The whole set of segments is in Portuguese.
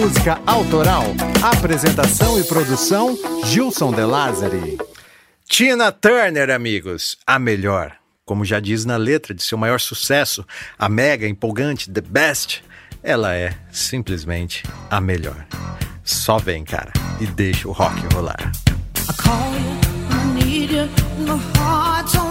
música autoral. Apresentação e produção: Gilson De Lázari. Tina Turner, amigos, a melhor. Como já diz na letra de seu maior sucesso, a mega empolgante The Best, ela é simplesmente a melhor. Só vem, cara, e deixa o rock rolar. I call you, I need you, my heart's on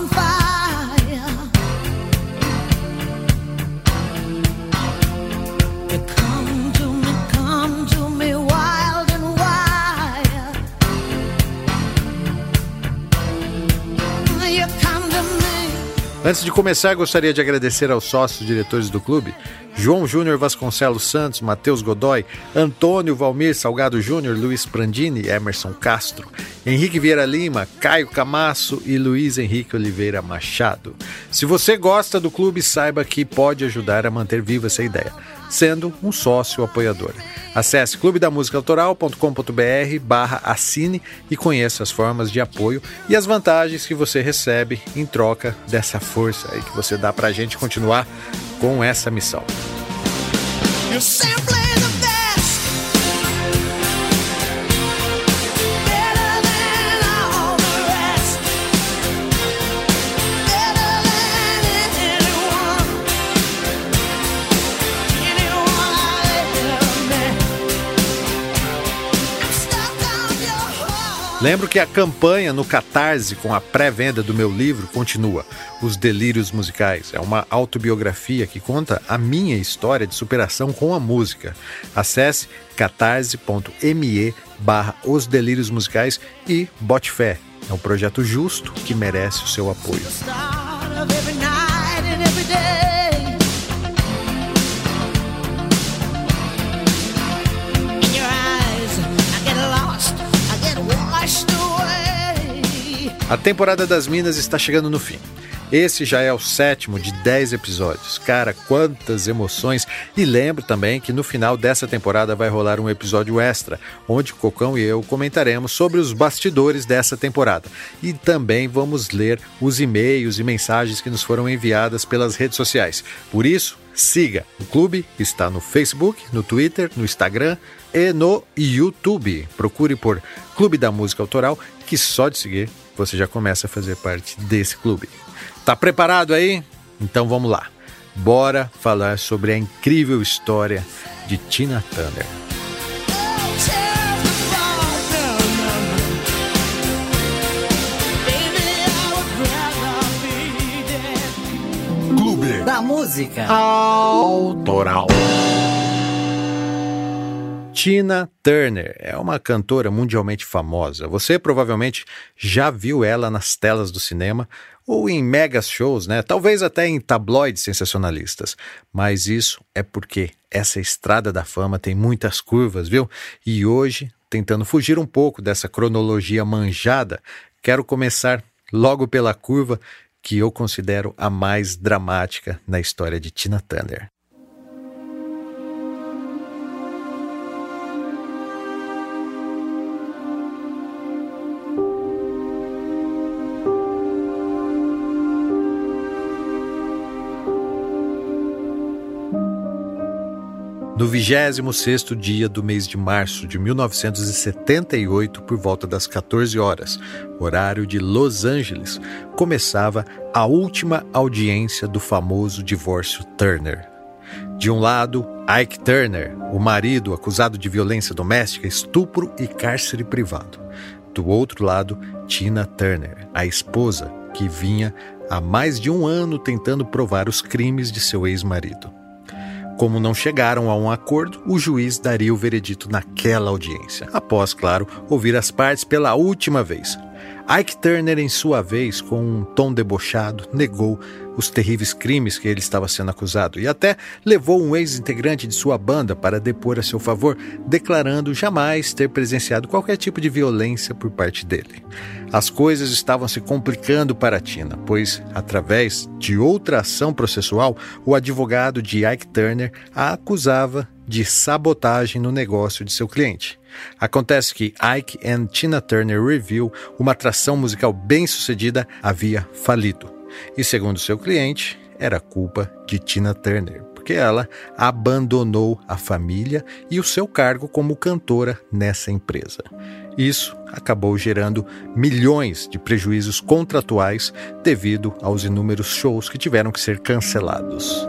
Antes de começar, gostaria de agradecer aos sócios diretores do clube, João Júnior Vasconcelos Santos, Matheus Godoy, Antônio Valmir Salgado Júnior, Luiz Prandini, Emerson Castro, Henrique Vieira Lima, Caio Camasso e Luiz Henrique Oliveira Machado. Se você gosta do clube, saiba que pode ajudar a manter viva essa ideia, sendo um sócio apoiador. Acesse clubedamusicaautoral.com.br barra assine e conheça as formas de apoio e as vantagens que você recebe em troca dessa força aí que você dá para a gente continuar com essa missão. Lembro que a campanha no Catarse com a pré-venda do meu livro continua, Os Delírios Musicais. É uma autobiografia que conta a minha história de superação com a música. Acesse catarse.me barra Os Delírios Musicais e bote fé. É um projeto justo que merece o seu apoio. A temporada das Minas está chegando no fim. Esse já é o sétimo de 10 episódios. Cara, quantas emoções! E lembro também que no final dessa temporada vai rolar um episódio extra, onde Cocão e eu comentaremos sobre os bastidores dessa temporada. E também vamos ler os e-mails e mensagens que nos foram enviadas pelas redes sociais. Por isso, siga. O clube está no Facebook, no Twitter, no Instagram e no YouTube. Procure por Clube da Música Autoral, que só de seguir você já começa a fazer parte desse clube. Tá preparado aí? Então vamos lá. Bora falar sobre a incrível história de Tina Turner. Clube da Música Autoral. Tina Turner é uma cantora mundialmente famosa. Você provavelmente já viu ela nas telas do cinema ou em megas shows, né? Talvez até em tabloides sensacionalistas. Mas isso é porque essa estrada da fama tem muitas curvas, viu? E hoje, tentando fugir um pouco dessa cronologia manjada, quero começar logo pela curva que eu considero a mais dramática na história de Tina Turner. No 26º dia do mês de março de 1978, por volta das 14 horas, horário de Los Angeles, começava a última audiência do famoso divórcio Turner. De um lado, Ike Turner, o marido acusado de violência doméstica, estupro e cárcere privado. Do outro lado, Tina Turner, a esposa que vinha há mais de um ano tentando provar os crimes de seu ex-marido. Como não chegaram a um acordo, o juiz daria o veredito naquela audiência, após, claro, ouvir as partes pela última vez. Ike Turner, em sua vez, com um tom debochado, negou os terríveis crimes que ele estava sendo acusado e até levou um ex-integrante de sua banda para depor a seu favor, declarando jamais ter presenciado qualquer tipo de violência por parte dele. As coisas estavam se complicando para Tina, pois, através de outra ação processual, o advogado de Ike Turner a acusava de sabotagem no negócio de seu cliente. Acontece que Ike and Tina Turner Review, uma atração musical bem sucedida, havia falido. E segundo seu cliente, era culpa de Tina Turner, porque ela abandonou a família e o seu cargo como cantora nessa empresa. Isso acabou gerando milhões de prejuízos contratuais devido aos inúmeros shows que tiveram que ser cancelados.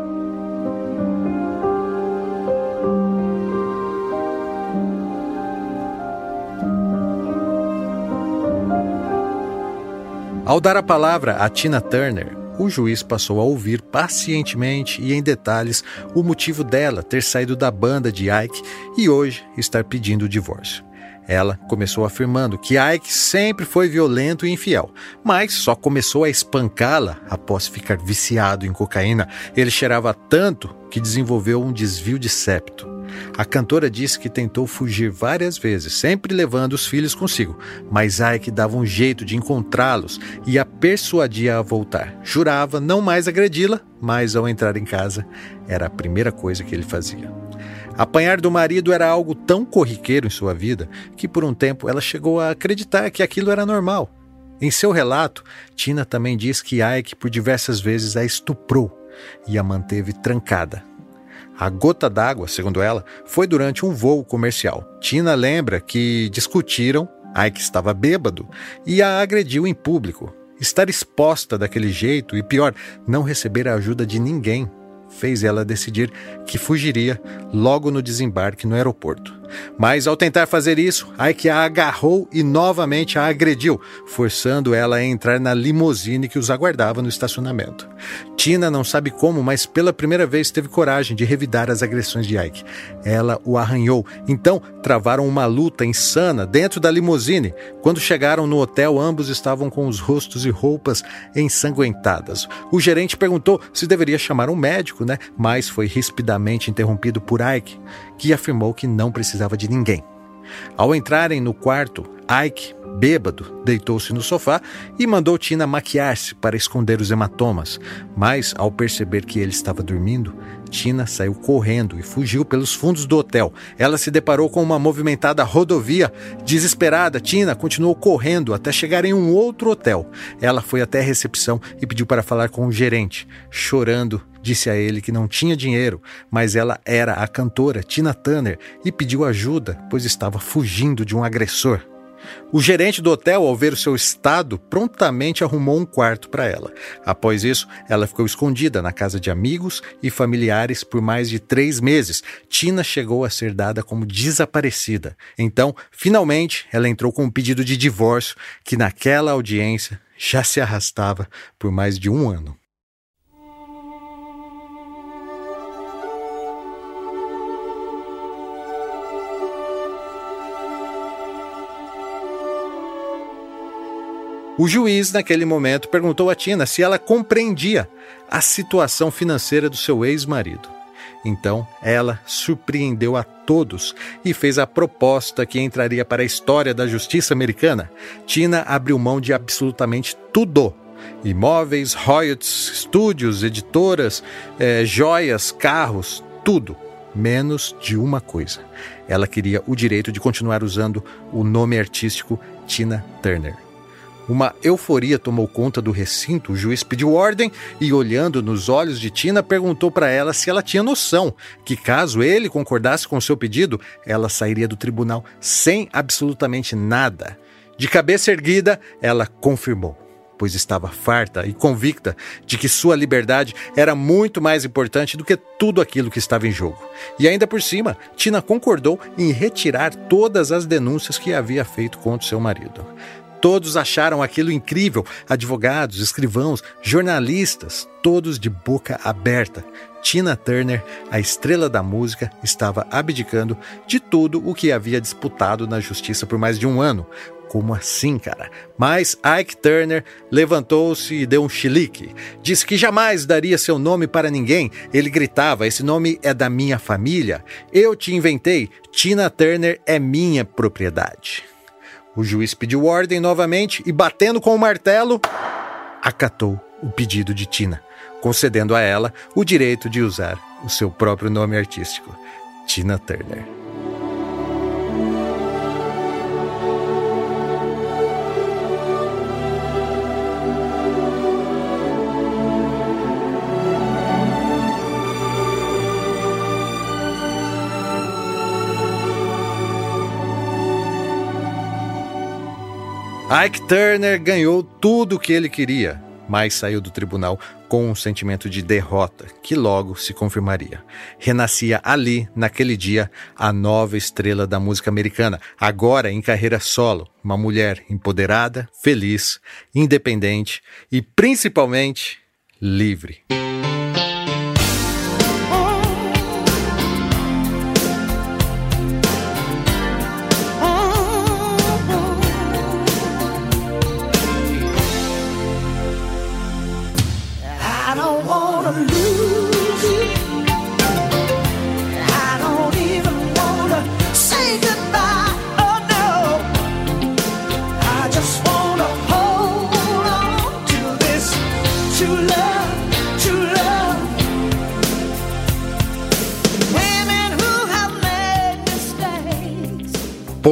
Ao dar a palavra a Tina Turner, o juiz passou a ouvir pacientemente e em detalhes o motivo dela ter saído da banda de Ike e hoje estar pedindo o divórcio. Ela começou afirmando que Ike sempre foi violento e infiel, mas só começou a espancá-la após ficar viciado em cocaína. Ele cheirava tanto que desenvolveu um desvio de septo. A cantora disse que tentou fugir várias vezes, sempre levando os filhos consigo, mas Ike dava um jeito de encontrá-los e a persuadia a voltar. Jurava não mais agredi-la, mas ao entrar em casa era a primeira coisa que ele fazia. Apanhar do marido era algo tão corriqueiro em sua vida que por um tempo ela chegou a acreditar que aquilo era normal. Em seu relato, Tina também diz que Ike por diversas vezes a estuprou e a manteve trancada a gota d'água, segundo ela, foi durante um voo comercial. Tina lembra que discutiram, Ike estava bêbado e a agrediu em público. Estar exposta daquele jeito e, pior, não receber a ajuda de ninguém fez ela decidir que fugiria logo no desembarque no aeroporto. Mas ao tentar fazer isso, Ike a agarrou e novamente a agrediu, forçando ela a entrar na limusine que os aguardava no estacionamento. Tina não sabe como, mas pela primeira vez teve coragem de revidar as agressões de Ike. Ela o arranhou, então travaram uma luta insana dentro da limusine. Quando chegaram no hotel, ambos estavam com os rostos e roupas ensanguentadas. O gerente perguntou se deveria chamar um médico né? Mas foi rispidamente interrompido por Ike, que afirmou que não precisava de ninguém. Ao entrarem no quarto, Ike, bêbado, deitou-se no sofá e mandou Tina maquiar-se para esconder os hematomas. Mas, ao perceber que ele estava dormindo, Tina saiu correndo e fugiu pelos fundos do hotel. Ela se deparou com uma movimentada rodovia. Desesperada, Tina continuou correndo até chegar em um outro hotel. Ela foi até a recepção e pediu para falar com o gerente. Chorando, disse a ele que não tinha dinheiro, mas ela era a cantora Tina Turner e pediu ajuda, pois estava fugindo de um agressor. O gerente do hotel, ao ver o seu estado, prontamente arrumou um quarto para ela. Após isso, ela ficou escondida na casa de amigos e familiares por mais de três meses. Tina chegou a ser dada como desaparecida. Então, finalmente, ela entrou com um pedido de divórcio que, naquela audiência, já se arrastava por mais de um ano. O juiz, naquele momento, perguntou a Tina se ela compreendia a situação financeira do seu ex-marido. Então, ela surpreendeu a todos e fez a proposta que entraria para a história da justiça americana. Tina abriu mão de absolutamente tudo imóveis, royalties, estúdios, editoras, eh, joias, carros, tudo, menos de uma coisa. Ela queria o direito de continuar usando o nome artístico Tina Turner. Uma euforia tomou conta do recinto. O juiz pediu ordem e, olhando nos olhos de Tina, perguntou para ela se ela tinha noção que, caso ele concordasse com seu pedido, ela sairia do tribunal sem absolutamente nada. De cabeça erguida, ela confirmou pois estava farta e convicta de que sua liberdade era muito mais importante do que tudo aquilo que estava em jogo. E ainda por cima, Tina concordou em retirar todas as denúncias que havia feito contra seu marido. Todos acharam aquilo incrível: advogados, escrivãos, jornalistas, todos de boca aberta. Tina Turner, a estrela da música, estava abdicando de tudo o que havia disputado na justiça por mais de um ano. Como assim, cara? Mas Ike Turner levantou-se e deu um chilique. Disse que jamais daria seu nome para ninguém. Ele gritava: Esse nome é da minha família. Eu te inventei. Tina Turner é minha propriedade. O juiz pediu ordem novamente e, batendo com o martelo, acatou o pedido de Tina, concedendo a ela o direito de usar o seu próprio nome artístico, Tina Turner. Ike Turner ganhou tudo o que ele queria, mas saiu do tribunal com um sentimento de derrota que logo se confirmaria. Renascia ali, naquele dia, a nova estrela da música americana, agora em carreira solo, uma mulher empoderada, feliz, independente e principalmente livre.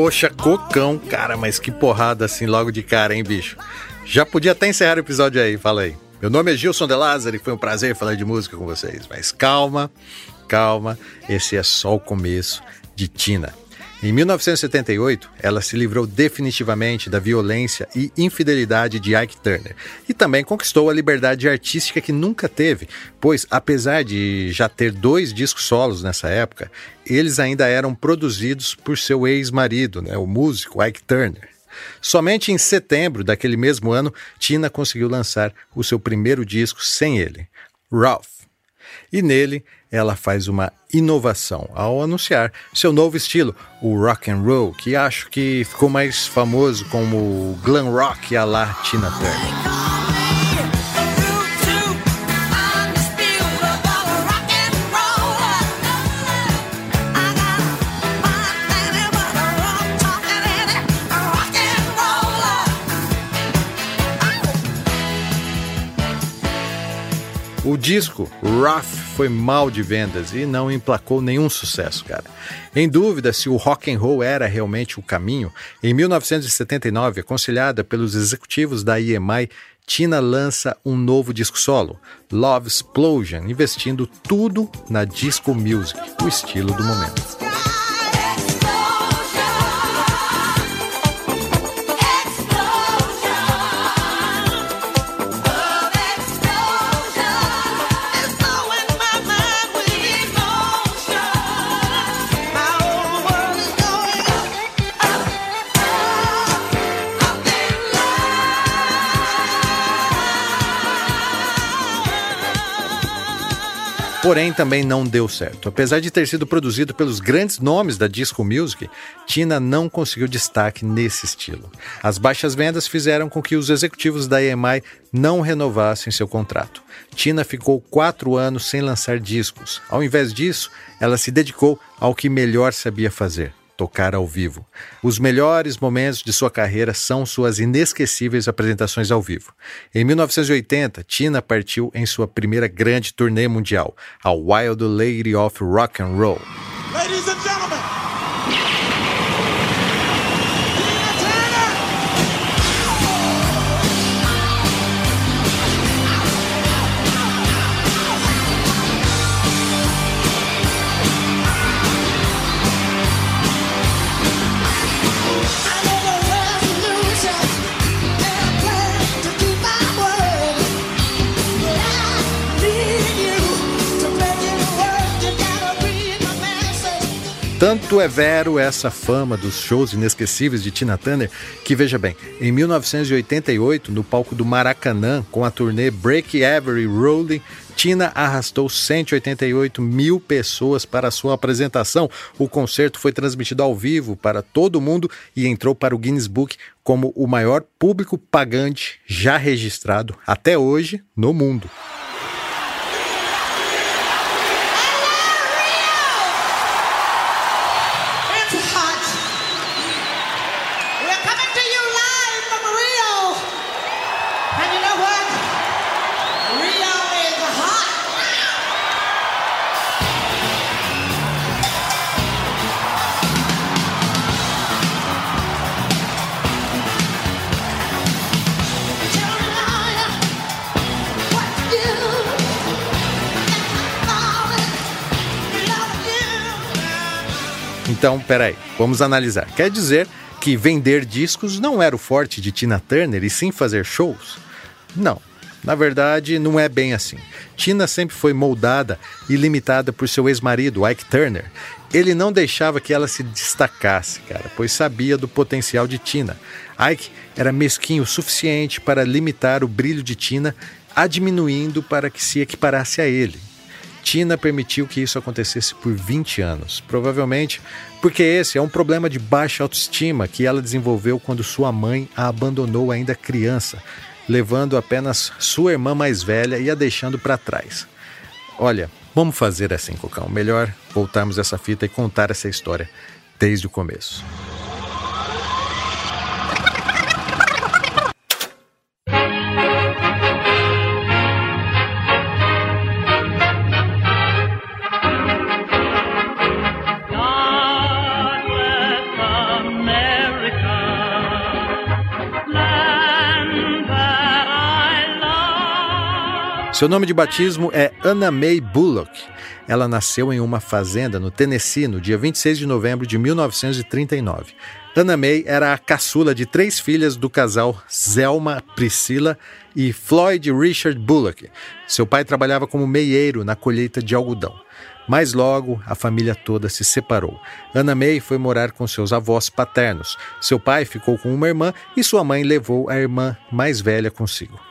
Poxa, cocão, cara, mas que porrada assim logo de cara, hein, bicho? Já podia até encerrar o episódio aí, fala aí. Meu nome é Gilson De Lázaro e foi um prazer falar de música com vocês. Mas calma, calma, esse é só o começo de Tina. Em 1978, ela se livrou definitivamente da violência e infidelidade de Ike Turner e também conquistou a liberdade artística que nunca teve, pois, apesar de já ter dois discos solos nessa época, eles ainda eram produzidos por seu ex-marido, né, o músico Ike Turner. Somente em setembro daquele mesmo ano, Tina conseguiu lançar o seu primeiro disco sem ele, Ralph. E nele ela faz uma inovação ao anunciar seu novo estilo, o rock and roll, que acho que ficou mais famoso como glam rock a la Tina Turner. Disco Rough foi mal de vendas e não emplacou nenhum sucesso, cara. Em dúvida se o rock and roll era realmente o caminho, em 1979, aconselhada pelos executivos da EMI, Tina lança um novo disco solo, Love Explosion, investindo tudo na disco music, o estilo do momento. Porém, também não deu certo. Apesar de ter sido produzido pelos grandes nomes da disco music, Tina não conseguiu destaque nesse estilo. As baixas vendas fizeram com que os executivos da EMI não renovassem seu contrato. Tina ficou quatro anos sem lançar discos. Ao invés disso, ela se dedicou ao que melhor sabia fazer: tocar ao vivo. Os melhores momentos de sua carreira são suas inesquecíveis apresentações ao vivo. Em 1980, Tina partiu em sua primeira grande turnê mundial, a Wild Lady of Rock and Roll. Ladies and Tanto é vero essa fama dos shows inesquecíveis de Tina Turner que, veja bem, em 1988, no palco do Maracanã, com a turnê Break Every Rolling, Tina arrastou 188 mil pessoas para sua apresentação. O concerto foi transmitido ao vivo para todo mundo e entrou para o Guinness Book como o maior público pagante já registrado até hoje no mundo. Então, peraí, vamos analisar. Quer dizer que vender discos não era o forte de Tina Turner e sim fazer shows? Não. Na verdade, não é bem assim. Tina sempre foi moldada e limitada por seu ex-marido, Ike Turner. Ele não deixava que ela se destacasse, cara, pois sabia do potencial de Tina. Ike era mesquinho o suficiente para limitar o brilho de Tina, a diminuindo para que se equiparasse a ele. Tina permitiu que isso acontecesse por 20 anos, provavelmente porque esse é um problema de baixa autoestima que ela desenvolveu quando sua mãe a abandonou ainda criança, levando apenas sua irmã mais velha e a deixando para trás. Olha, vamos fazer assim, Cocão. Melhor voltarmos essa fita e contar essa história desde o começo. Seu nome de batismo é Anna May Bullock. Ela nasceu em uma fazenda no Tennessee no dia 26 de novembro de 1939. Anna May era a caçula de três filhas do casal Zelma Priscilla e Floyd Richard Bullock. Seu pai trabalhava como meieiro na colheita de algodão. Mas logo a família toda se separou. Anna May foi morar com seus avós paternos. Seu pai ficou com uma irmã e sua mãe levou a irmã mais velha consigo.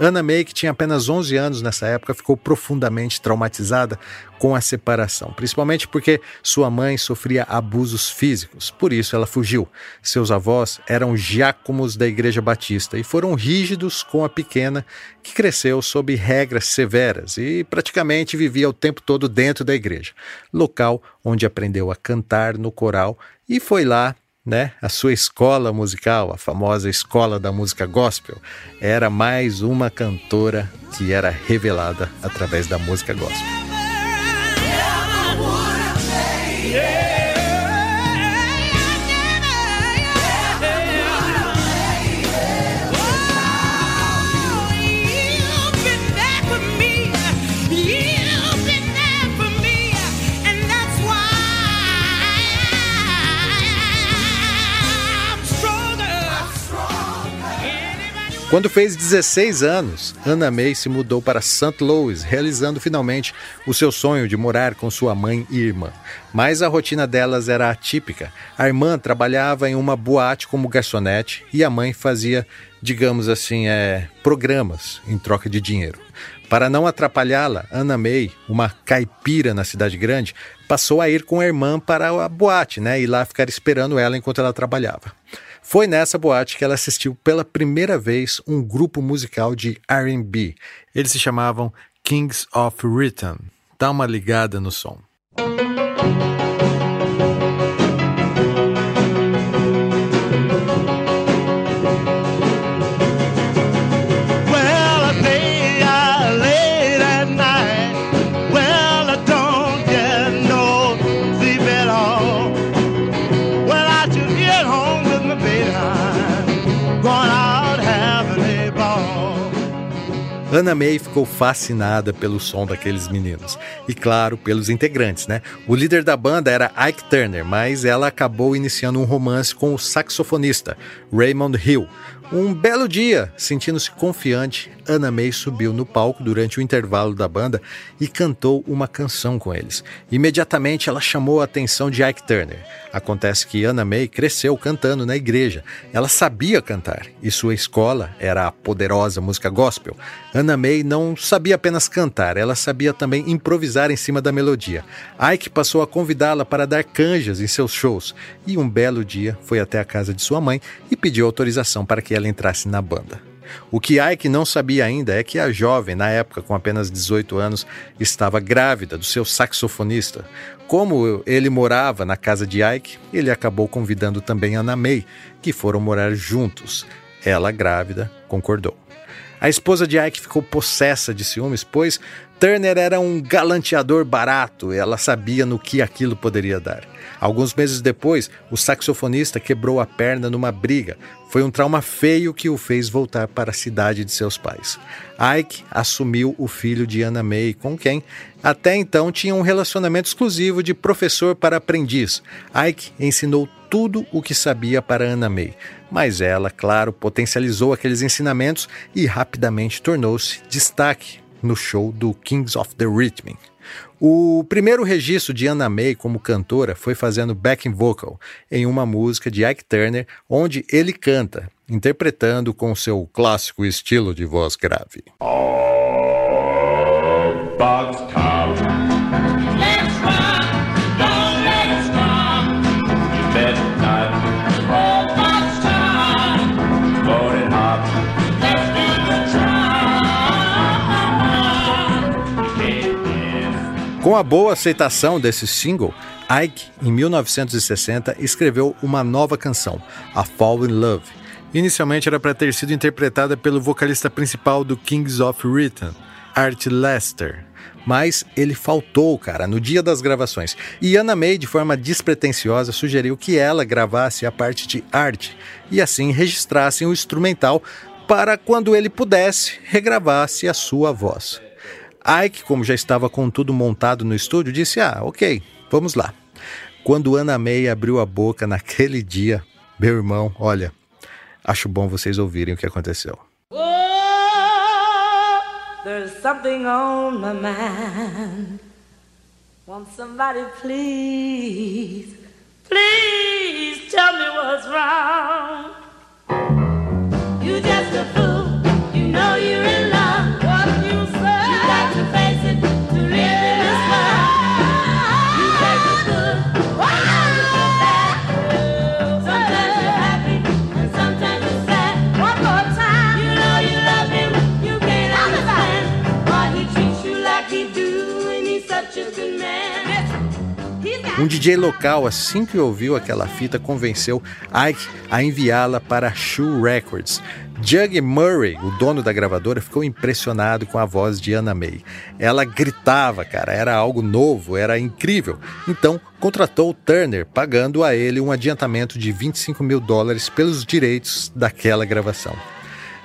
Anna May, que tinha apenas 11 anos nessa época, ficou profundamente traumatizada com a separação, principalmente porque sua mãe sofria abusos físicos. Por isso ela fugiu. Seus avós eram diáconos da Igreja Batista e foram rígidos com a pequena, que cresceu sob regras severas e praticamente vivia o tempo todo dentro da igreja, local onde aprendeu a cantar no coral e foi lá né? A sua escola musical, a famosa escola da música gospel, era mais uma cantora que era revelada através da música gospel. Quando fez 16 anos, Anna May se mudou para St. Louis, realizando finalmente o seu sonho de morar com sua mãe e irmã. Mas a rotina delas era atípica. A irmã trabalhava em uma boate como garçonete e a mãe fazia, digamos assim, é, programas em troca de dinheiro. Para não atrapalhá-la, Anna May, uma caipira na cidade grande, passou a ir com a irmã para a boate, né, e lá ficar esperando ela enquanto ela trabalhava. Foi nessa boate que ela assistiu pela primeira vez um grupo musical de R&B. Eles se chamavam Kings of Rhythm. Dá uma ligada no som. Anna May ficou fascinada pelo som daqueles meninos e, claro, pelos integrantes, né? O líder da banda era Ike Turner, mas ela acabou iniciando um romance com o saxofonista Raymond Hill, um belo dia, sentindo-se confiante, Anna May subiu no palco durante o intervalo da banda e cantou uma canção com eles. Imediatamente ela chamou a atenção de Ike Turner. Acontece que Anna May cresceu cantando na igreja. Ela sabia cantar e sua escola era a poderosa música gospel. Anna May não sabia apenas cantar, ela sabia também improvisar em cima da melodia. Ike passou a convidá-la para dar canjas em seus shows e um belo dia foi até a casa de sua mãe e pediu autorização para que ela entrasse na banda. O que Ike não sabia ainda é que a jovem, na época com apenas 18 anos, estava grávida do seu saxofonista. Como ele morava na casa de Ike, ele acabou convidando também Anna May, que foram morar juntos. Ela, grávida, concordou. A esposa de Ike ficou possessa de ciúmes, pois Turner era um galanteador barato, ela sabia no que aquilo poderia dar. Alguns meses depois, o saxofonista quebrou a perna numa briga. Foi um trauma feio que o fez voltar para a cidade de seus pais. Ike assumiu o filho de Anna May, com quem até então tinha um relacionamento exclusivo de professor para aprendiz. Ike ensinou tudo o que sabia para Anna May, mas ela, claro, potencializou aqueles ensinamentos e rapidamente tornou-se destaque no show do Kings of the Rhythm. O primeiro registro de Anna May como cantora foi fazendo backing vocal em uma música de Ike Turner, onde ele canta, interpretando com seu clássico estilo de voz grave. Oh, Com a boa aceitação desse single, Ike, em 1960, escreveu uma nova canção, A Fall in Love. Inicialmente era para ter sido interpretada pelo vocalista principal do Kings of Rhythm, Art Lester. Mas ele faltou, cara, no dia das gravações. E Anna May, de forma despretensiosa, sugeriu que ela gravasse a parte de Art e assim registrassem o instrumental para quando ele pudesse regravasse a sua voz. Ike, como já estava com tudo montado no estúdio, disse: Ah, ok, vamos lá. Quando Ana May abriu a boca naquele dia, meu irmão, olha, acho bom vocês ouvirem o que aconteceu. Oh, there's something on my mind. Won't somebody please, please tell me what's wrong? You just a fool, Um DJ local, assim que ouviu aquela fita, convenceu Ike a enviá-la para Shoe Records. Jug Murray, o dono da gravadora, ficou impressionado com a voz de Anna May. Ela gritava, cara, era algo novo, era incrível. Então, contratou Turner, pagando a ele um adiantamento de 25 mil dólares pelos direitos daquela gravação.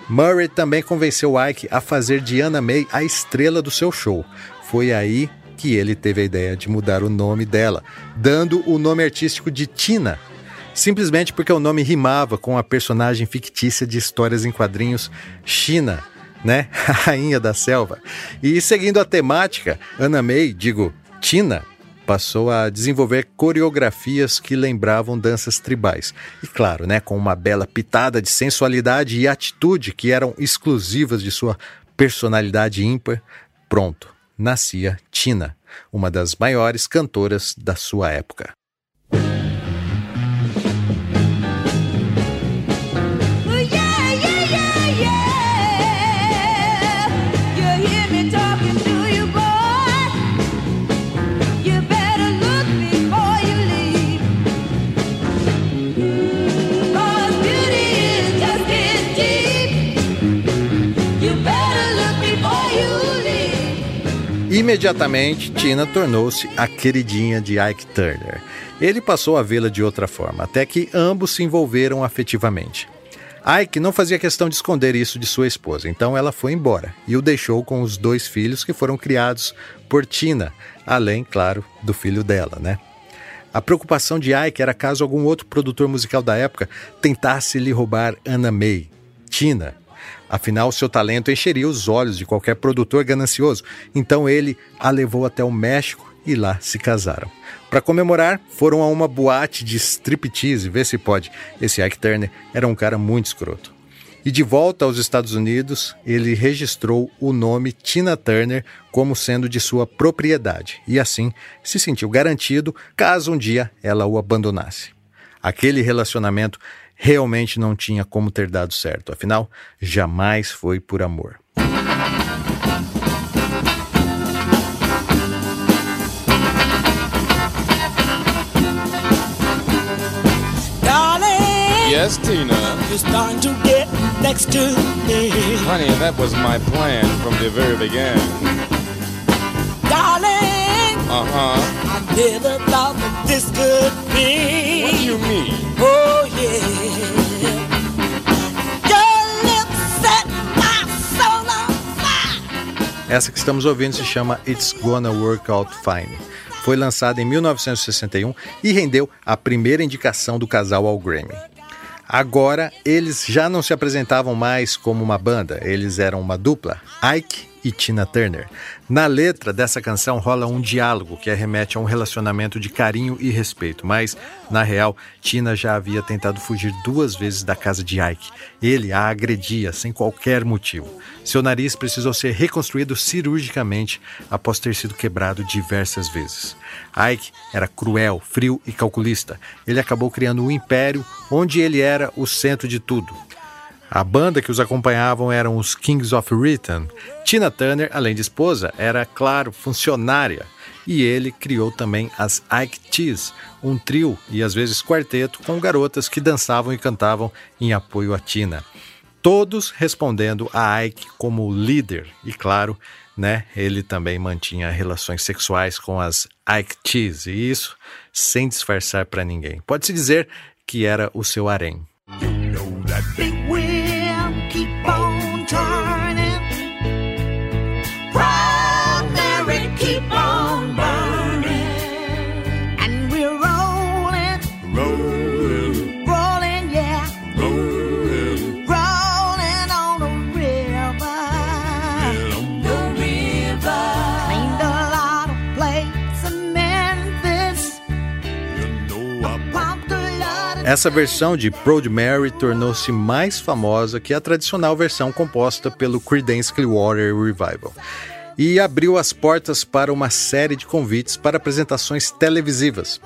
Murray também convenceu Ike a fazer de Anna May a estrela do seu show. Foi aí que ele teve a ideia de mudar o nome dela, dando o nome artístico de Tina, simplesmente porque o nome rimava com a personagem fictícia de histórias em quadrinhos China, né? A rainha da selva. E seguindo a temática, Anna May, digo, Tina, passou a desenvolver coreografias que lembravam danças tribais. E claro, né, com uma bela pitada de sensualidade e atitude que eram exclusivas de sua personalidade ímpar. Pronto, nascia Tina, uma das maiores cantoras da sua época. Imediatamente, Tina tornou-se a queridinha de Ike Turner. Ele passou a vê-la de outra forma, até que ambos se envolveram afetivamente. Ike não fazia questão de esconder isso de sua esposa, então ela foi embora e o deixou com os dois filhos que foram criados por Tina, além, claro, do filho dela, né? A preocupação de Ike era caso algum outro produtor musical da época tentasse lhe roubar Anna May. Tina Afinal, seu talento encheria os olhos de qualquer produtor ganancioso. Então ele a levou até o México e lá se casaram. Para comemorar, foram a uma boate de striptease, vê se pode. Esse Ike Turner era um cara muito escroto. E de volta aos Estados Unidos, ele registrou o nome Tina Turner como sendo de sua propriedade e assim se sentiu garantido caso um dia ela o abandonasse. Aquele relacionamento realmente não tinha como ter dado certo, afinal, jamais foi por amor. Yes, Tina. You're starting to get next to me. Honey, that was my plan from the very beginning. Darling, uh-huh. I never thought that this could be. What do you mean? Oh, yeah. Essa que estamos ouvindo se chama It's Gonna Work Out Fine. Foi lançada em 1961 e rendeu a primeira indicação do casal ao Grammy. Agora, eles já não se apresentavam mais como uma banda, eles eram uma dupla, Ike e Tina Turner. Na letra dessa canção rola um diálogo que remete a um relacionamento de carinho e respeito, mas, na real, Tina já havia tentado fugir duas vezes da casa de Ike. Ele a agredia sem qualquer motivo. Seu nariz precisou ser reconstruído cirurgicamente após ter sido quebrado diversas vezes. Ike era cruel, frio e calculista. Ele acabou criando um império onde ele era o centro de tudo. A banda que os acompanhavam eram os Kings of Rhythm. Tina Turner, além de esposa, era, claro, funcionária. E ele criou também as Ike Tees, um trio e às vezes quarteto com garotas que dançavam e cantavam em apoio a Tina. Todos respondendo a Ike como líder. E claro, né, ele também mantinha relações sexuais com as Ike Tees, e isso sem disfarçar para ninguém. Pode-se dizer que era o seu harém. You know Essa versão de Proud Mary tornou-se mais famosa que a tradicional versão composta pelo Creedence Clearwater Revival e abriu as portas para uma série de convites para apresentações televisivas.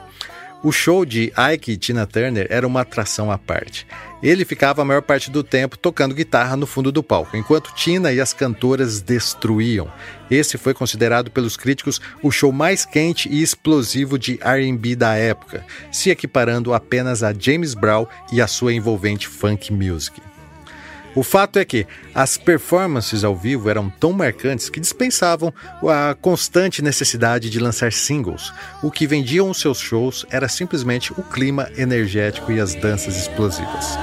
O show de Ike e Tina Turner era uma atração à parte. Ele ficava a maior parte do tempo tocando guitarra no fundo do palco, enquanto Tina e as cantoras destruíam. Esse foi considerado pelos críticos o show mais quente e explosivo de R&B da época, se equiparando apenas a James Brown e a sua envolvente funk music. O fato é que as performances ao vivo eram tão marcantes que dispensavam a constante necessidade de lançar singles. O que vendiam os seus shows era simplesmente o clima energético e as danças explosivas.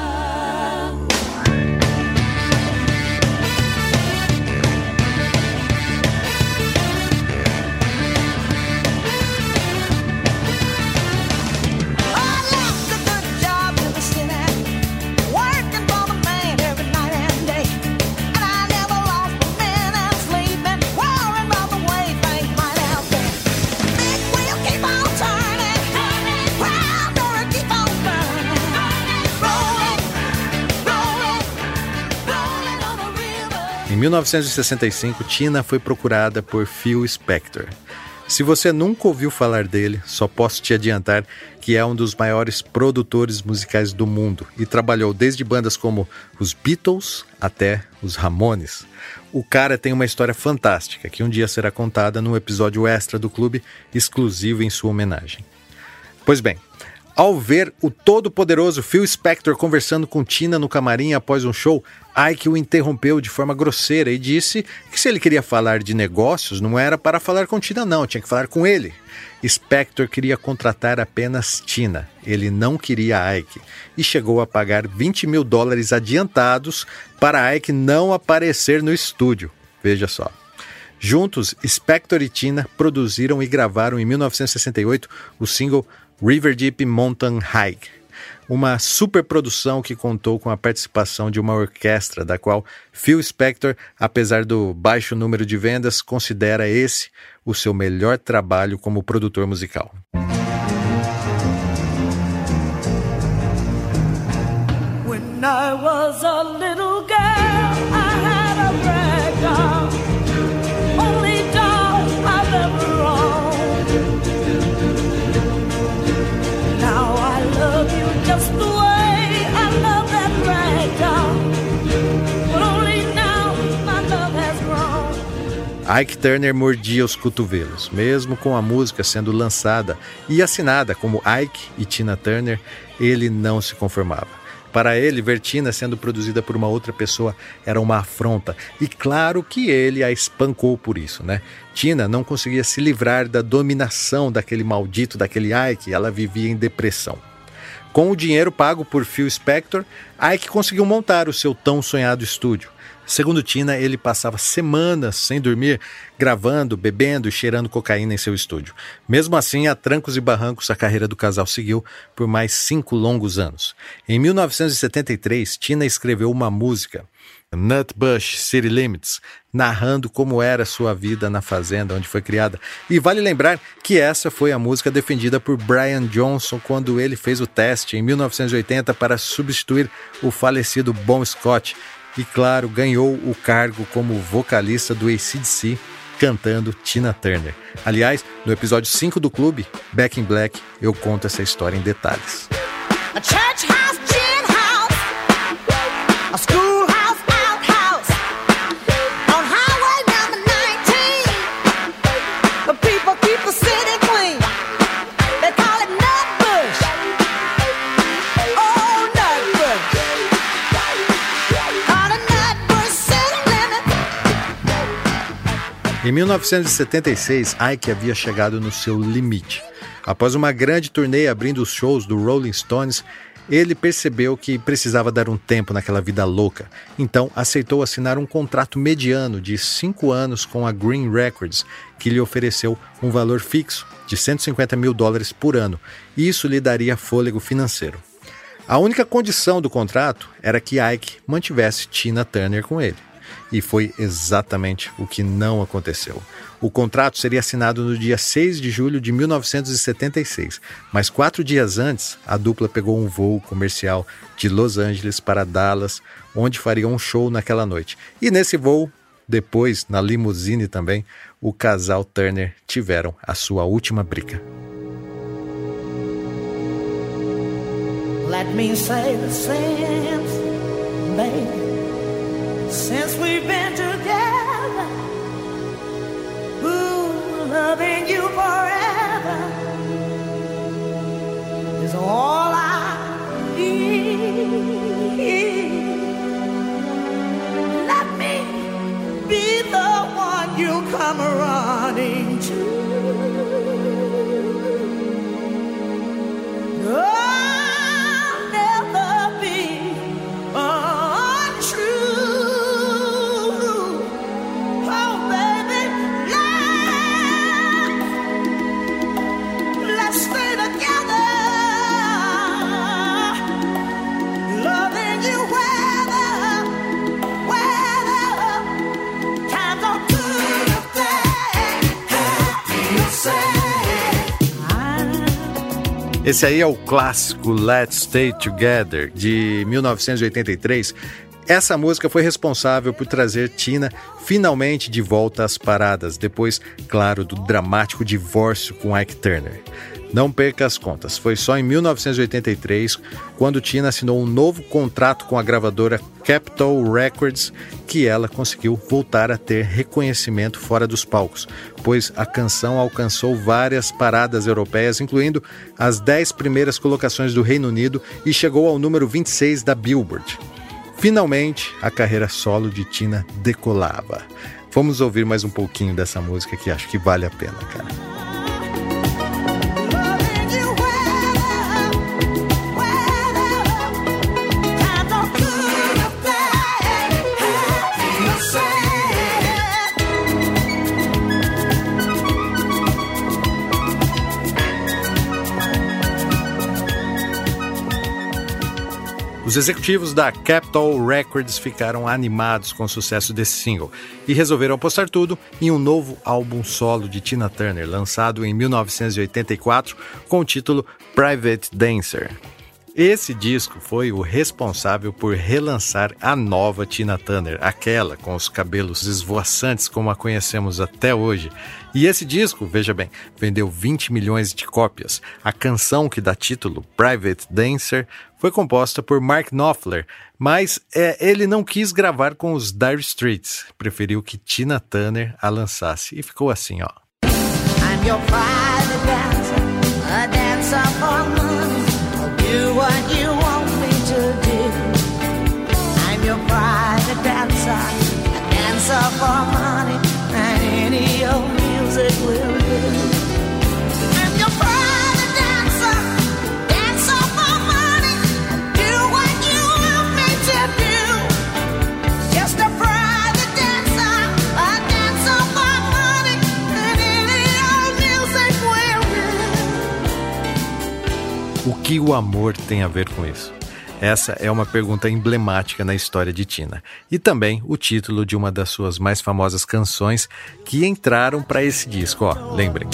1965, Tina foi procurada por Phil Spector. Se você nunca ouviu falar dele, só posso te adiantar que é um dos maiores produtores musicais do mundo e trabalhou desde bandas como os Beatles até os Ramones. O cara tem uma história fantástica que um dia será contada num episódio extra do clube exclusivo em sua homenagem. Pois bem, ao ver o todo-poderoso Phil Spector conversando com Tina no camarim após um show, Ike o interrompeu de forma grosseira e disse que se ele queria falar de negócios, não era para falar com Tina, não, tinha que falar com ele. Spector queria contratar apenas Tina, ele não queria Ike, e chegou a pagar 20 mil dólares adiantados para Ike não aparecer no estúdio. Veja só. Juntos, Spector e Tina produziram e gravaram em 1968 o single River Deep Mountain Hike, uma superprodução que contou com a participação de uma orquestra, da qual Phil Spector, apesar do baixo número de vendas, considera esse o seu melhor trabalho como produtor musical. When I was a little Ike Turner mordia os cotovelos, mesmo com a música sendo lançada e assinada como Ike e Tina Turner, ele não se conformava. Para ele, ver Tina sendo produzida por uma outra pessoa era uma afronta. E claro que ele a espancou por isso, né? Tina não conseguia se livrar da dominação daquele maldito, daquele Ike, ela vivia em depressão. Com o dinheiro pago por Phil Spector, Ike conseguiu montar o seu tão sonhado estúdio. Segundo Tina, ele passava semanas sem dormir, gravando, bebendo e cheirando cocaína em seu estúdio. Mesmo assim, a trancos e barrancos, a carreira do casal seguiu por mais cinco longos anos. Em 1973, Tina escreveu uma música, Nutbush City Limits, narrando como era sua vida na fazenda onde foi criada. E vale lembrar que essa foi a música defendida por Brian Johnson quando ele fez o teste em 1980 para substituir o falecido Bon Scott e, claro, ganhou o cargo como vocalista do ACDC cantando Tina Turner. Aliás, no episódio 5 do clube, Back in Black, eu conto essa história em detalhes. Em 1976, Ike havia chegado no seu limite. Após uma grande turnê abrindo os shows do Rolling Stones, ele percebeu que precisava dar um tempo naquela vida louca, então aceitou assinar um contrato mediano de cinco anos com a Green Records, que lhe ofereceu um valor fixo de 150 mil dólares por ano, isso lhe daria fôlego financeiro. A única condição do contrato era que Ike mantivesse Tina Turner com ele. E foi exatamente o que não aconteceu. O contrato seria assinado no dia 6 de julho de 1976, mas quatro dias antes, a dupla pegou um voo comercial de Los Angeles para Dallas, onde faria um show naquela noite. E nesse voo, depois na limusine também, o casal Turner tiveram a sua última briga. Let me say the baby. Since we've been together. Ooh, loving you forever is all I need. Let me be the one you come running to. Oh. Esse aí é o clássico Let's Stay Together de 1983. Essa música foi responsável por trazer Tina finalmente de volta às paradas, depois, claro, do dramático divórcio com Ike Turner. Não perca as contas, foi só em 1983, quando Tina assinou um novo contrato com a gravadora Capitol Records, que ela conseguiu voltar a ter reconhecimento fora dos palcos, pois a canção alcançou várias paradas europeias, incluindo as 10 primeiras colocações do Reino Unido e chegou ao número 26 da Billboard. Finalmente, a carreira solo de Tina decolava. Vamos ouvir mais um pouquinho dessa música que acho que vale a pena, cara. Os executivos da Capitol Records ficaram animados com o sucesso desse single e resolveram apostar tudo em um novo álbum solo de Tina Turner, lançado em 1984 com o título Private Dancer. Esse disco foi o responsável por relançar a nova Tina Turner, aquela com os cabelos esvoaçantes como a conhecemos até hoje. E esse disco, veja bem, vendeu 20 milhões de cópias. A canção que dá título, Private Dancer, foi composta por Mark Knopfler, mas é, ele não quis gravar com os Dire Straits, preferiu que Tina Turner a lançasse. E ficou assim, ó. I'm que o amor tem a ver com isso? Essa é uma pergunta emblemática na história de Tina e também o título de uma das suas mais famosas canções que entraram para esse disco, ó, lembrem.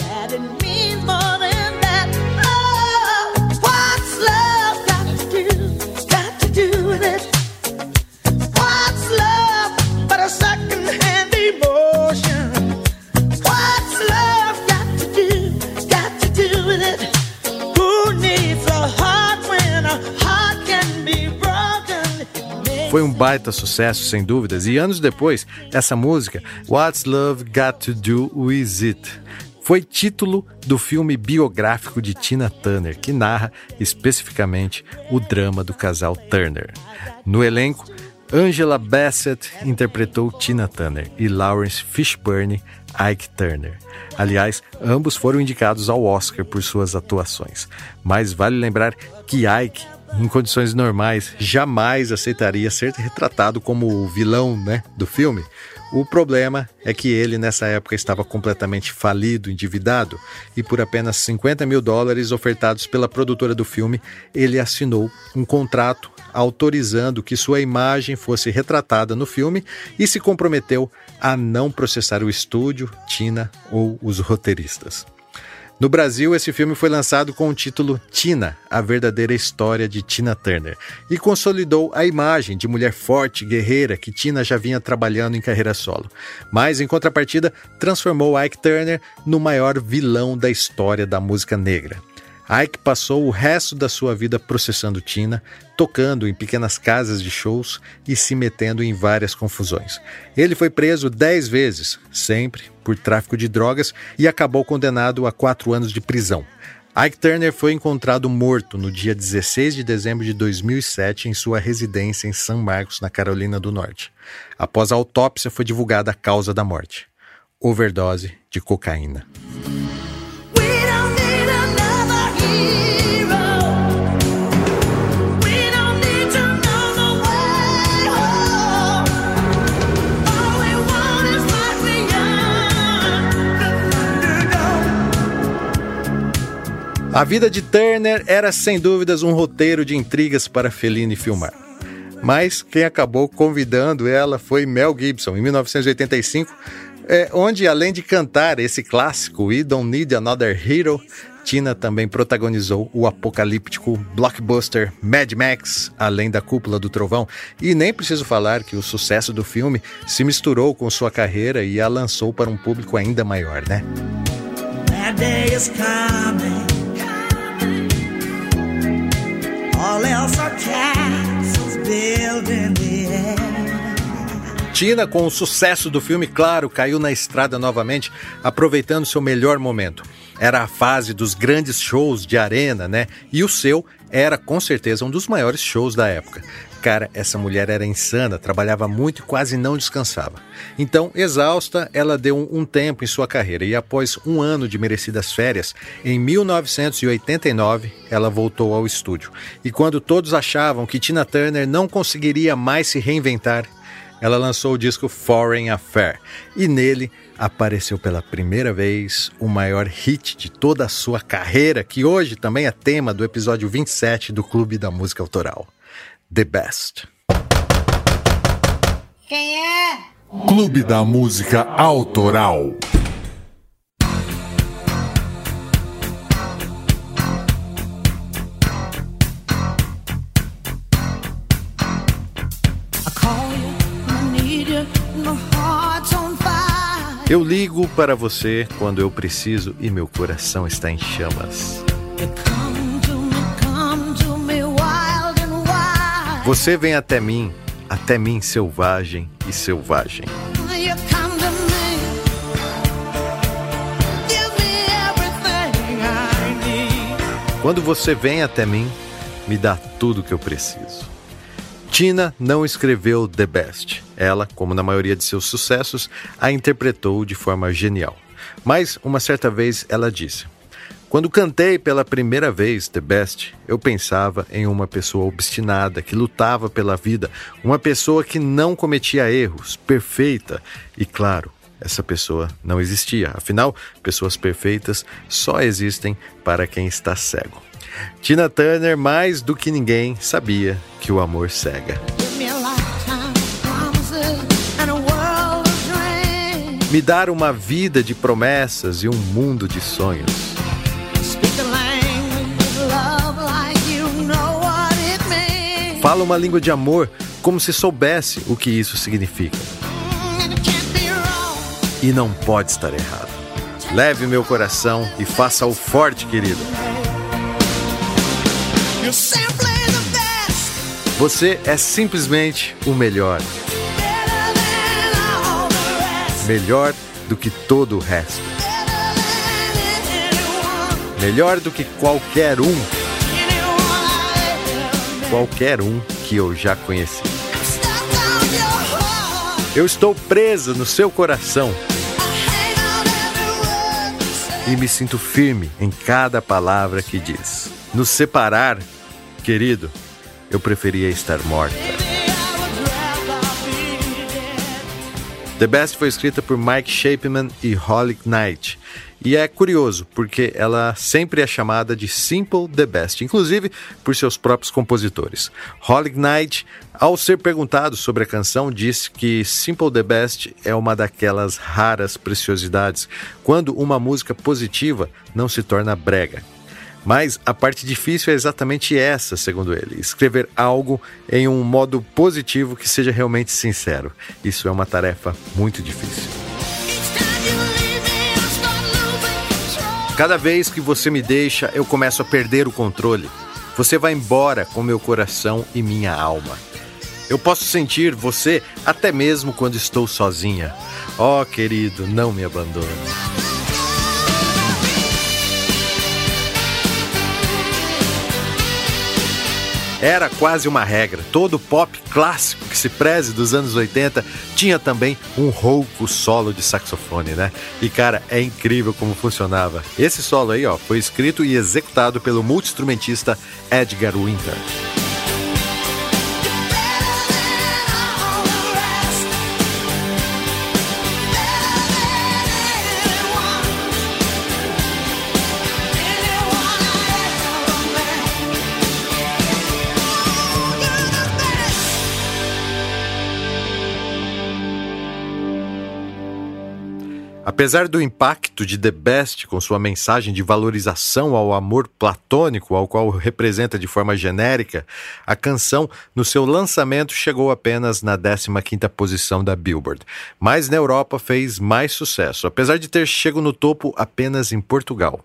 Foi um baita sucesso, sem dúvidas, e anos depois, essa música, What's Love Got to Do With It? Foi título do filme biográfico de Tina Turner, que narra especificamente o drama do casal Turner. No elenco, Angela Bassett interpretou Tina Turner e Lawrence Fishburne Ike Turner. Aliás, ambos foram indicados ao Oscar por suas atuações. Mas vale lembrar que Ike em condições normais, jamais aceitaria ser retratado como o vilão né, do filme. O problema é que ele, nessa época, estava completamente falido, endividado, e por apenas 50 mil dólares ofertados pela produtora do filme, ele assinou um contrato autorizando que sua imagem fosse retratada no filme e se comprometeu a não processar o estúdio, Tina ou os roteiristas. No Brasil, esse filme foi lançado com o título Tina, a verdadeira história de Tina Turner, e consolidou a imagem de mulher forte, guerreira que Tina já vinha trabalhando em carreira solo. Mas, em contrapartida, transformou Ike Turner no maior vilão da história da música negra. Ike passou o resto da sua vida processando Tina, tocando em pequenas casas de shows e se metendo em várias confusões. Ele foi preso dez vezes, sempre por tráfico de drogas, e acabou condenado a quatro anos de prisão. Ike Turner foi encontrado morto no dia 16 de dezembro de 2007 em sua residência em San Marcos, na Carolina do Norte. Após a autópsia, foi divulgada a causa da morte: overdose de cocaína. A vida de Turner era sem dúvidas um roteiro de intrigas para Fellini filmar. Mas quem acabou convidando ela foi Mel Gibson, em 1985, é, onde além de cantar esse clássico We Don't Need Another Hero, Tina também protagonizou o apocalíptico blockbuster Mad Max, Além da Cúpula do Trovão. E nem preciso falar que o sucesso do filme se misturou com sua carreira e a lançou para um público ainda maior, né? That day is coming. Tina, com o sucesso do filme, claro, caiu na estrada novamente, aproveitando seu melhor momento. Era a fase dos grandes shows de arena, né? E o seu era com certeza um dos maiores shows da época. Cara, essa mulher era insana, trabalhava muito e quase não descansava. Então, exausta, ela deu um tempo em sua carreira e, após um ano de merecidas férias, em 1989, ela voltou ao estúdio. E quando todos achavam que Tina Turner não conseguiria mais se reinventar, ela lançou o disco Foreign Affair e nele apareceu pela primeira vez o maior hit de toda a sua carreira, que hoje também é tema do episódio 27 do Clube da Música Autoral. The Best. Quem é? Clube da Música Autoral. Eu ligo para você quando eu preciso e meu coração está em chamas. Você vem até mim, até mim selvagem e selvagem. Quando você vem até mim, me dá tudo o que eu preciso. Tina não escreveu The Best. Ela, como na maioria de seus sucessos, a interpretou de forma genial. Mas, uma certa vez, ela disse: Quando cantei pela primeira vez The Best, eu pensava em uma pessoa obstinada, que lutava pela vida, uma pessoa que não cometia erros, perfeita. E claro, essa pessoa não existia. Afinal, pessoas perfeitas só existem para quem está cego. Tina Turner, mais do que ninguém, sabia que o amor cega. Me dar uma vida de promessas e um mundo de sonhos. Fala uma língua de amor como se soubesse o que isso significa. E não pode estar errado. Leve meu coração e faça-o forte, querido. Você é simplesmente o melhor. Melhor do que todo o resto. Melhor do que qualquer um. Qualquer um que eu já conheci. Eu estou preso no seu coração. E me sinto firme em cada palavra que diz. Nos separar, querido, eu preferia estar morta. The Best foi escrita por Mike Shapeman e Holly Knight. E é curioso, porque ela sempre é chamada de Simple the Best, inclusive por seus próprios compositores. Holly Knight, ao ser perguntado sobre a canção, disse que Simple the Best é uma daquelas raras preciosidades, quando uma música positiva não se torna brega. Mas a parte difícil é exatamente essa, segundo ele: escrever algo em um modo positivo que seja realmente sincero. Isso é uma tarefa muito difícil. Cada vez que você me deixa, eu começo a perder o controle. Você vai embora com meu coração e minha alma. Eu posso sentir você até mesmo quando estou sozinha. Oh, querido, não me abandone. Era quase uma regra. Todo pop clássico que se preze dos anos 80 tinha também um rouco solo de saxofone, né? E cara, é incrível como funcionava. Esse solo aí, ó, foi escrito e executado pelo multi-instrumentista Edgar Winter. Apesar do impacto de The Best com sua mensagem de valorização ao amor platônico, ao qual representa de forma genérica, a canção, no seu lançamento, chegou apenas na 15ª posição da Billboard. Mas na Europa fez mais sucesso, apesar de ter chegado no topo apenas em Portugal.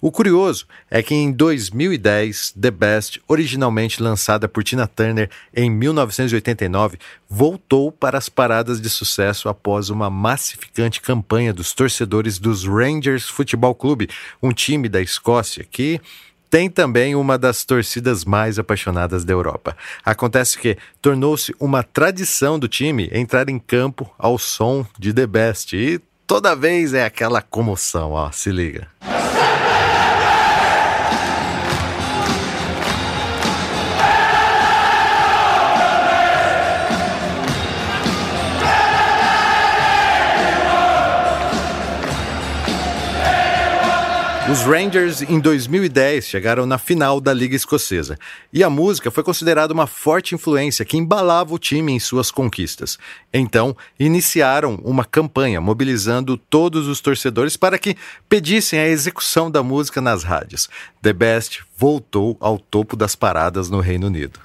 O curioso é que em 2010, The Best, originalmente lançada por Tina Turner em 1989, voltou para as paradas de sucesso após uma massificante campanha dos torcedores dos Rangers Futebol Clube, um time da Escócia que tem também uma das torcidas mais apaixonadas da Europa. Acontece que tornou-se uma tradição do time entrar em campo ao som de The Best e toda vez é aquela comoção, ó, se liga. Os Rangers, em 2010, chegaram na final da Liga Escocesa e a música foi considerada uma forte influência que embalava o time em suas conquistas. Então, iniciaram uma campanha mobilizando todos os torcedores para que pedissem a execução da música nas rádios. The Best voltou ao topo das paradas no Reino Unido.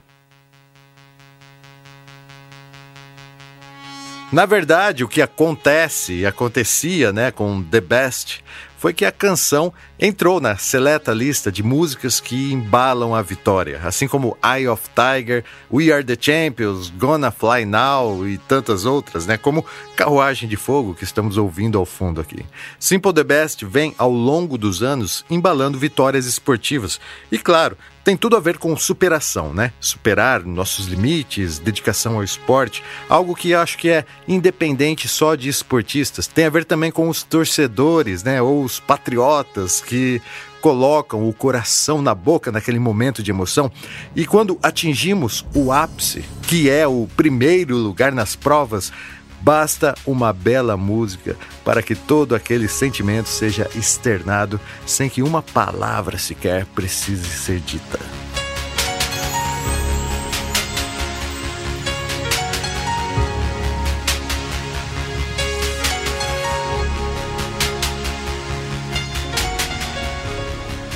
Na verdade, o que acontece e acontecia né, com The Best foi que a canção entrou na seleta lista de músicas que embalam a vitória, assim como Eye of Tiger, We Are the Champions, Gonna Fly Now e tantas outras, né? Como Carruagem de Fogo, que estamos ouvindo ao fundo aqui. Simple the Best vem ao longo dos anos embalando vitórias esportivas e, claro, tem tudo a ver com superação, né? Superar nossos limites, dedicação ao esporte, algo que acho que é independente só de esportistas. Tem a ver também com os torcedores, né? Ou os patriotas que colocam o coração na boca naquele momento de emoção. E quando atingimos o ápice, que é o primeiro lugar nas provas, basta uma bela música para que todo aquele sentimento seja externado sem que uma palavra sequer precise ser dita.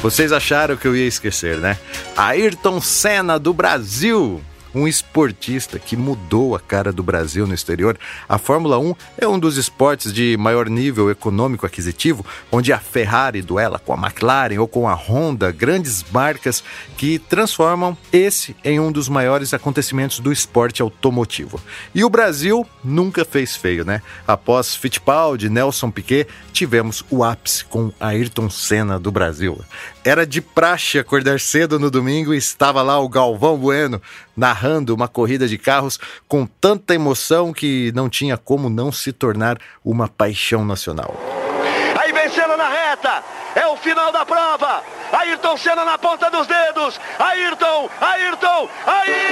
Vocês acharam que eu ia esquecer, né? Ayrton Senna do Brasil um esportista que mudou a cara do Brasil no exterior. A Fórmula 1 é um dos esportes de maior nível econômico aquisitivo, onde a Ferrari duela com a McLaren ou com a Honda, grandes marcas que transformam esse em um dos maiores acontecimentos do esporte automotivo. E o Brasil nunca fez feio, né? Após Fittipaldi, Nelson Piquet, tivemos o ápice com Ayrton Senna do Brasil. Era de praxe acordar cedo no domingo e estava lá o Galvão Bueno narrando uma corrida de carros com tanta emoção que não tinha como não se tornar uma paixão nacional. Aí vencendo na reta, é o final da prova. Ayrton Senna na ponta dos dedos. Ayrton, Ayrton, Ayrton!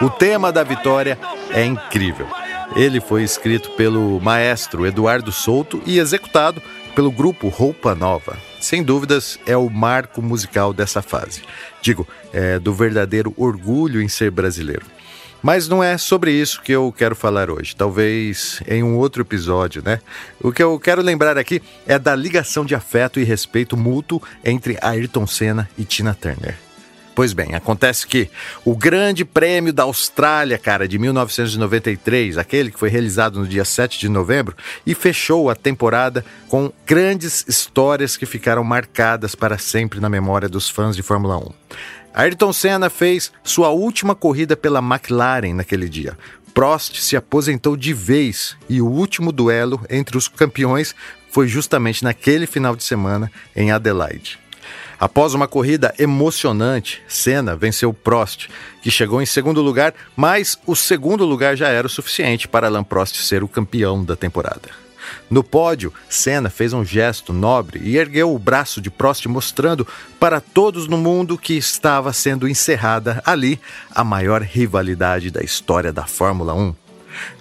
O tema da vitória é incrível. Ele foi escrito pelo maestro Eduardo Souto e executado pelo grupo Roupa Nova. Sem dúvidas, é o marco musical dessa fase. Digo, é do verdadeiro orgulho em ser brasileiro. Mas não é sobre isso que eu quero falar hoje, talvez em um outro episódio, né? O que eu quero lembrar aqui é da ligação de afeto e respeito mútuo entre Ayrton Senna e Tina Turner. Pois bem, acontece que o Grande Prêmio da Austrália, cara, de 1993, aquele que foi realizado no dia 7 de novembro, e fechou a temporada com grandes histórias que ficaram marcadas para sempre na memória dos fãs de Fórmula 1. Ayrton Senna fez sua última corrida pela McLaren naquele dia. Prost se aposentou de vez e o último duelo entre os campeões foi justamente naquele final de semana em Adelaide. Após uma corrida emocionante, Senna venceu Prost, que chegou em segundo lugar, mas o segundo lugar já era o suficiente para Alain Prost ser o campeão da temporada. No pódio, Senna fez um gesto nobre e ergueu o braço de Prost, mostrando para todos no mundo que estava sendo encerrada ali a maior rivalidade da história da Fórmula 1.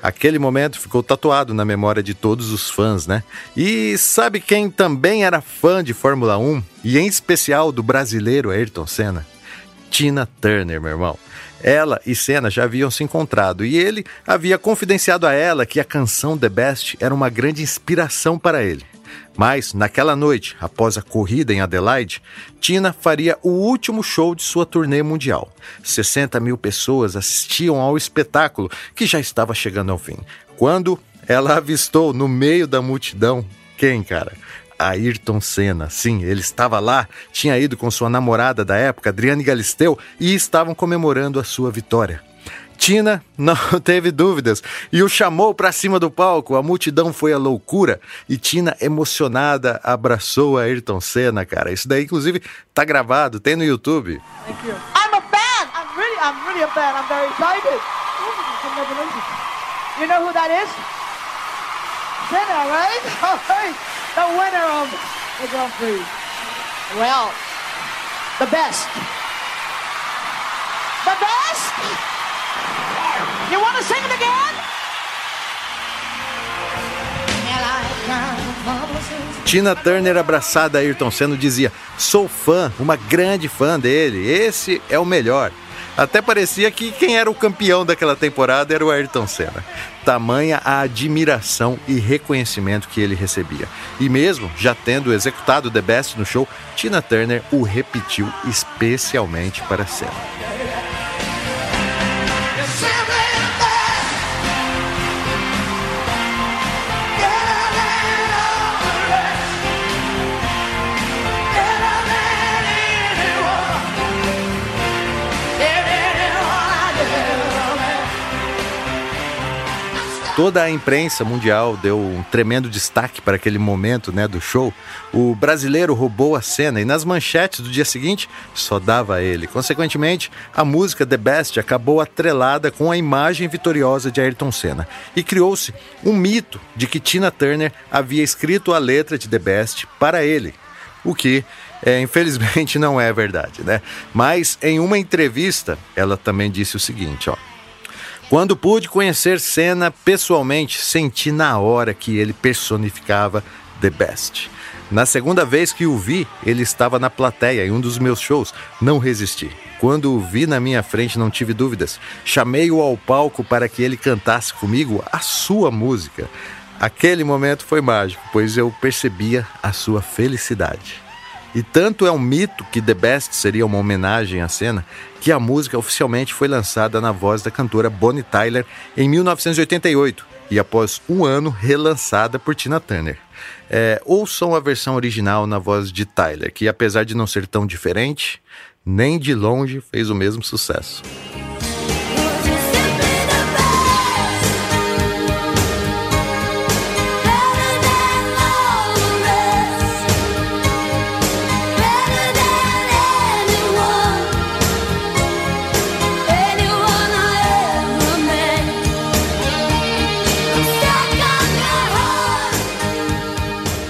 Aquele momento ficou tatuado na memória de todos os fãs, né? E sabe quem também era fã de Fórmula 1 e em especial do brasileiro Ayrton Senna? Tina Turner, meu irmão. Ela e Senna já haviam se encontrado e ele havia confidenciado a ela que a canção The Best era uma grande inspiração para ele. Mas, naquela noite, após a corrida em Adelaide, Tina faria o último show de sua turnê mundial. 60 mil pessoas assistiam ao espetáculo, que já estava chegando ao fim. Quando ela avistou no meio da multidão quem, cara? Ayrton Senna. Sim, ele estava lá, tinha ido com sua namorada da época, Adriane Galisteu, e estavam comemorando a sua vitória. Tina não teve dúvidas e o chamou para cima do palco. A multidão foi a loucura e Tina, emocionada, abraçou a Ayrton Senna, cara. Isso daí, inclusive, tá gravado, tem no YouTube. Thank you. I'm a fan. I'm really, I'm really a fan. I'm very excited. You know who that is? Senna, right. The winner of the Grand Prix. Well, the best. The best? You want to sing it again? Tina Turner abraçada a Ayrton Senna dizia: "Sou fã, uma grande fã dele. Esse é o melhor." Até parecia que quem era o campeão daquela temporada era o Ayrton Senna. Tamanha a admiração e reconhecimento que ele recebia. E mesmo já tendo executado The Best no show, Tina Turner o repetiu especialmente para Senna. Toda a imprensa mundial deu um tremendo destaque para aquele momento né, do show. O brasileiro roubou a cena e nas manchetes do dia seguinte só dava ele. Consequentemente, a música The Best acabou atrelada com a imagem vitoriosa de Ayrton Senna e criou-se um mito de que Tina Turner havia escrito a letra de The Best para ele, o que é, infelizmente não é verdade, né? Mas em uma entrevista, ela também disse o seguinte, ó. Quando pude conhecer Senna pessoalmente, senti na hora que ele personificava The Best. Na segunda vez que o vi, ele estava na plateia em um dos meus shows. Não resisti. Quando o vi na minha frente, não tive dúvidas. Chamei-o ao palco para que ele cantasse comigo a sua música. Aquele momento foi mágico, pois eu percebia a sua felicidade. E tanto é um mito que The Best seria uma homenagem à cena, que a música oficialmente foi lançada na voz da cantora Bonnie Tyler em 1988 e após um ano relançada por Tina Turner. É, ouçam a versão original na voz de Tyler, que apesar de não ser tão diferente, nem de longe fez o mesmo sucesso.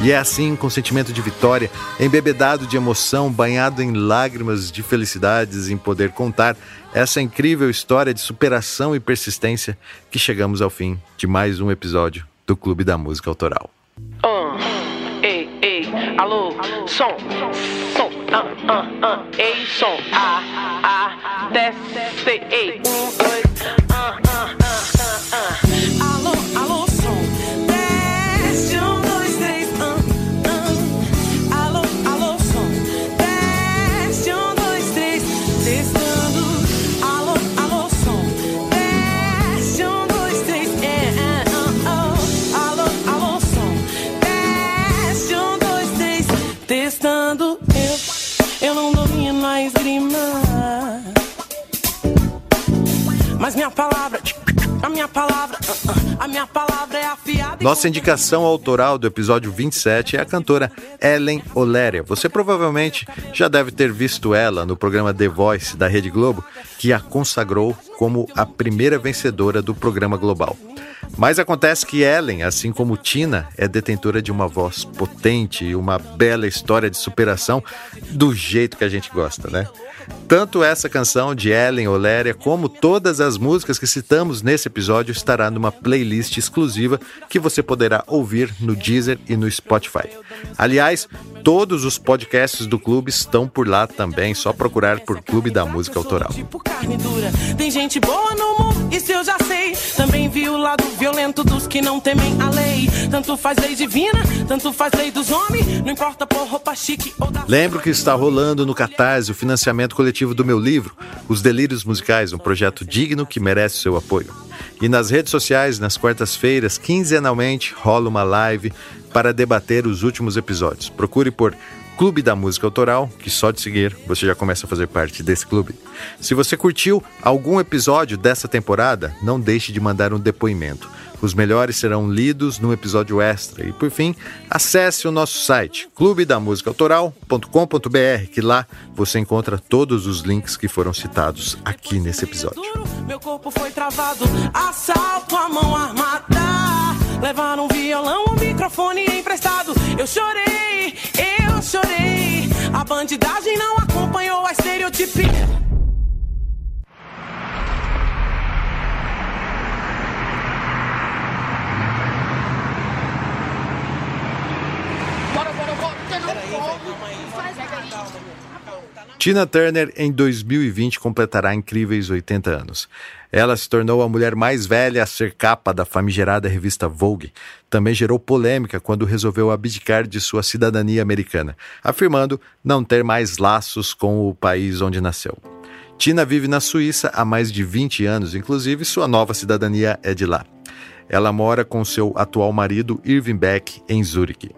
E é assim, com sentimento de vitória, embebedado de emoção, banhado em lágrimas de felicidades em poder contar essa incrível história de superação e persistência, que chegamos ao fim de mais um episódio do Clube da Música Autoral. Uh, ei, ei, alô, som, som, uh, uh, uh, ei, som, ah, ah, desce, ei, um, dois, uh. minha palavra, a minha palavra, uh, uh, a minha palavra é afiada. Nossa indicação autoral do episódio 27 é a cantora Ellen Oléria. Você provavelmente já deve ter visto ela no programa The Voice da Rede Globo, que a consagrou como a primeira vencedora do programa global. Mas acontece que Ellen, assim como Tina, é detentora de uma voz potente e uma bela história de superação do jeito que a gente gosta, né? Tanto essa canção de Ellen Oléria como todas as músicas que citamos nesse episódio estará numa playlist exclusiva que você poderá ouvir no Deezer e no Spotify. Aliás, todos os podcasts do clube estão por lá também, só procurar por Clube da Música Autoral. Tipo Tem gente boa no mundo, isso eu já sei. Também vi o lado violento dos que não temem a lei. Tanto faz lei divina, tanto faz lei dos homens, não importa por roupa chique ou da. Lembro que está rolando no Catarse o financiamento coletivo do meu livro, Os Delírios Musicais, um projeto digno que merece seu apoio. E nas redes sociais, nas quartas-feiras, quinzenalmente, rola uma live para debater os últimos episódios. Procure por Clube da Música Autoral, que só de seguir você já começa a fazer parte desse clube. Se você curtiu algum episódio dessa temporada, não deixe de mandar um depoimento. Os melhores serão lidos no episódio extra. E por fim, acesse o nosso site clubedamusicaautoral.com.br, que lá você encontra todos os links que foram citados aqui nesse episódio. Meu corpo foi travado, assalto a mão armada. Levaram um violão, um microfone emprestado. Eu chorei, eu chorei. A bandidagem não acompanhou a estereotipia. Tina Turner, em 2020, completará incríveis 80 anos. Ela se tornou a mulher mais velha a ser capa da famigerada revista Vogue. Também gerou polêmica quando resolveu abdicar de sua cidadania americana, afirmando não ter mais laços com o país onde nasceu. Tina vive na Suíça há mais de 20 anos, inclusive sua nova cidadania é de lá. Ela mora com seu atual marido Irving Beck em Zurique.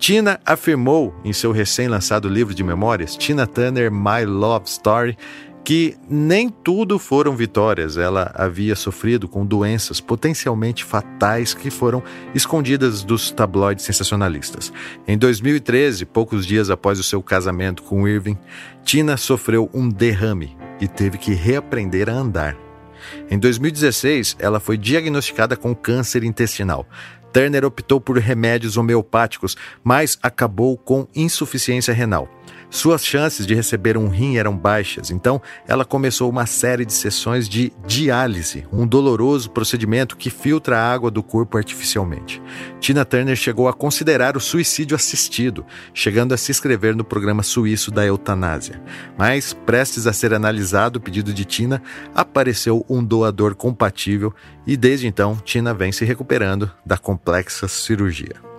Tina afirmou em seu recém-lançado livro de memórias, Tina Turner My Love Story, que nem tudo foram vitórias. Ela havia sofrido com doenças potencialmente fatais que foram escondidas dos tabloides sensacionalistas. Em 2013, poucos dias após o seu casamento com Irving, Tina sofreu um derrame e teve que reaprender a andar. Em 2016, ela foi diagnosticada com câncer intestinal. Turner optou por remédios homeopáticos, mas acabou com insuficiência renal. Suas chances de receber um rim eram baixas, então ela começou uma série de sessões de diálise, um doloroso procedimento que filtra a água do corpo artificialmente. Tina Turner chegou a considerar o suicídio assistido, chegando a se inscrever no programa suíço da eutanásia. Mas, prestes a ser analisado o pedido de Tina, apareceu um doador compatível e desde então Tina vem se recuperando da complexa cirurgia.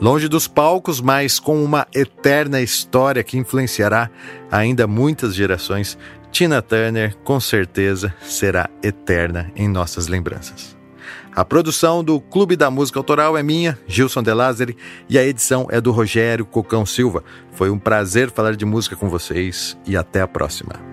Longe dos palcos, mas com uma eterna história que influenciará ainda muitas gerações, Tina Turner com certeza será eterna em nossas lembranças. A produção do Clube da Música Autoral é minha, Gilson De Lázari, e a edição é do Rogério Cocão Silva. Foi um prazer falar de música com vocês e até a próxima.